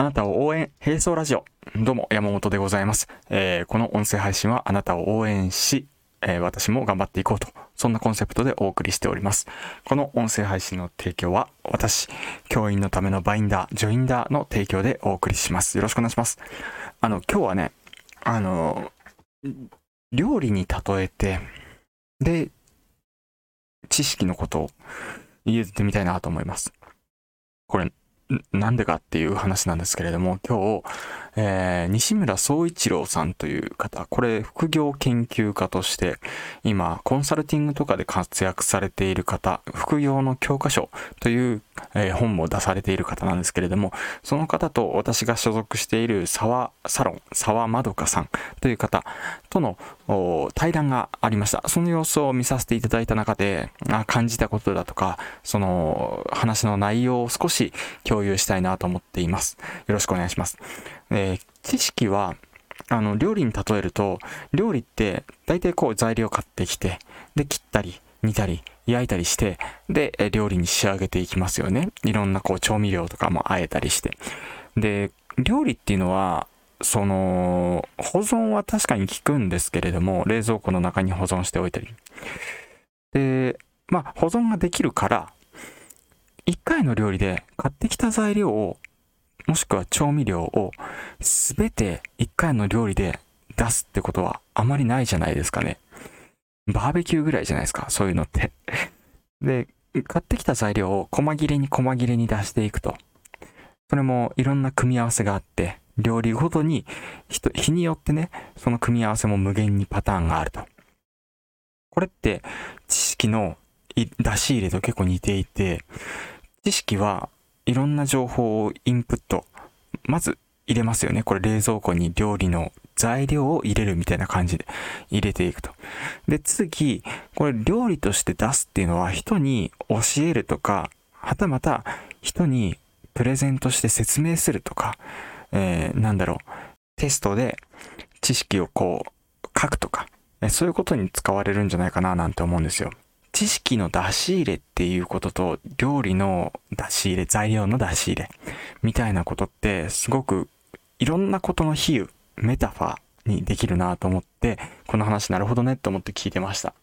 あなたを応援、並走ラジオ。どうも、山本でございます。えー、この音声配信はあなたを応援し、えー、私も頑張っていこうと、そんなコンセプトでお送りしております。この音声配信の提供は、私、教員のためのバインダー、ジョインダーの提供でお送りします。よろしくお願いします。あの、今日はね、あの、料理に例えて、で、知識のことを言ってみたいなと思います。これ、なんでかっていう話なんですけれども、今日、えー、西村総一郎さんという方、これ副業研究家として、今、コンサルティングとかで活躍されている方、副業の教科書という、えー、本も出されている方なんですけれども、その方と私が所属している沢サロン、沢まどかさんという方との対談がありました。その様子を見させていただいた中で、あ感じたことだとか、その話の内容を少し共有したいなと思っています。よろしくお願いします。えー、知識は、あの、料理に例えると、料理って大体こう材料買ってきて、で、切ったり、煮たり、焼いたりして、で、料理に仕上げていきますよね。いろんなこう調味料とかもあえたりして。で、料理っていうのは、その、保存は確かに効くんですけれども、冷蔵庫の中に保存しておいたり。で、まあ、保存ができるから、一回の料理で買ってきた材料をもしくは調味料を全て1回の料理で出すってことはあまりないじゃないですかね。バーベキューぐらいじゃないですか、そういうのってで、買ってきた材料を細切れに細切れに出していくと。それもいろんな組み合わせがあって、料理ごとに日によってね、その組み合わせも無限にパターンがあると。これって知識の出し入れと結構似ていて、知識はいろんな情報をインプット、まず入れますよね。これ冷蔵庫に料理の材料を入れるみたいな感じで入れていくと。で、次、これ料理として出すっていうのは人に教えるとか、はたまた人にプレゼントして説明するとか、えー、なんだろう、テストで知識をこう書くとか、そういうことに使われるんじゃないかななんて思うんですよ。知識の出し入れっていうことと、料理の出し入れ、材料の出し入れ、みたいなことって、すごくいろんなことの比喩、メタファーにできるなと思って、この話なるほどねって思って聞いてました。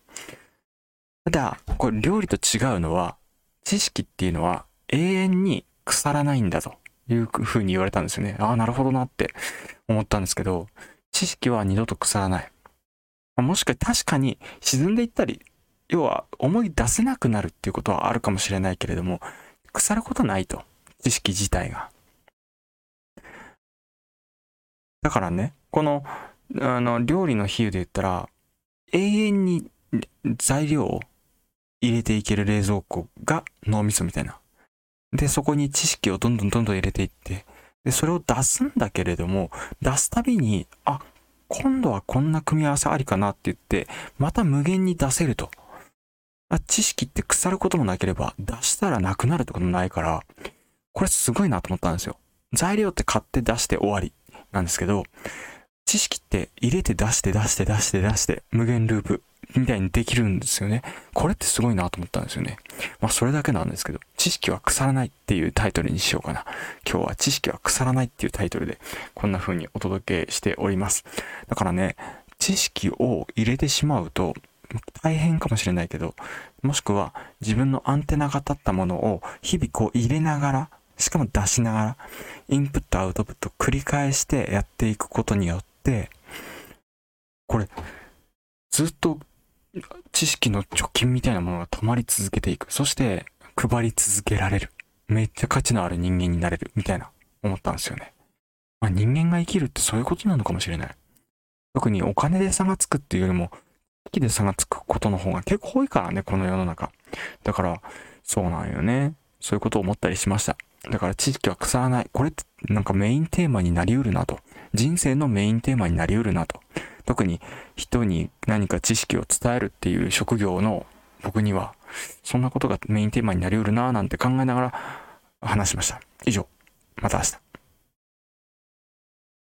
ただ、これ料理と違うのは、知識っていうのは永遠に腐らないんだというふうに言われたんですよね。ああ、なるほどなって思ったんですけど、知識は二度と腐らない。もしくは確かに沈んでいったり要は思い出せなくなるっていうことはあるかもしれないけれども、腐ることないと。知識自体が。だからね、この、あの、料理の比喩で言ったら、永遠に材料を入れていける冷蔵庫が脳みそみたいな。で、そこに知識をどんどんどんどん入れていって、で、それを出すんだけれども、出すたびに、あ、今度はこんな組み合わせありかなって言って、また無限に出せると。あ知識って腐ることもなければ出したらなくなるってこともないから、これすごいなと思ったんですよ。材料って買って出して終わりなんですけど、知識って入れて出して出して出して出して無限ループみたいにできるんですよね。これってすごいなと思ったんですよね。まあそれだけなんですけど、知識は腐らないっていうタイトルにしようかな。今日は知識は腐らないっていうタイトルでこんな風にお届けしております。だからね、知識を入れてしまうと大変かもしれないけど、もしくは自分のアンテナが立ったものを日々こう入れながら、しかも出しながら、インプットアウトプット繰り返してやっていくことによって、これ、ずっと知識の貯金みたいなものが止まり続けていく。そして、配り続けられる。めっちゃ価値のある人間になれる。みたいな、思ったんですよね。まあ、人間が生きるってそういうことなのかもしれない。特にお金で差がつくっていうよりも、気で差がつくことの方が結構多いからね、この世の中。だから、そうなんよね。そういうことを思ったりしました。だから知識は腐らない。これってなんかメインテーマになりうるなと。人生のメインテーマになりうるなと。特に人に何か知識を伝えるっていう職業の僕には、そんなことがメインテーマになりうるなぁなんて考えながら話しました。以上、また明日。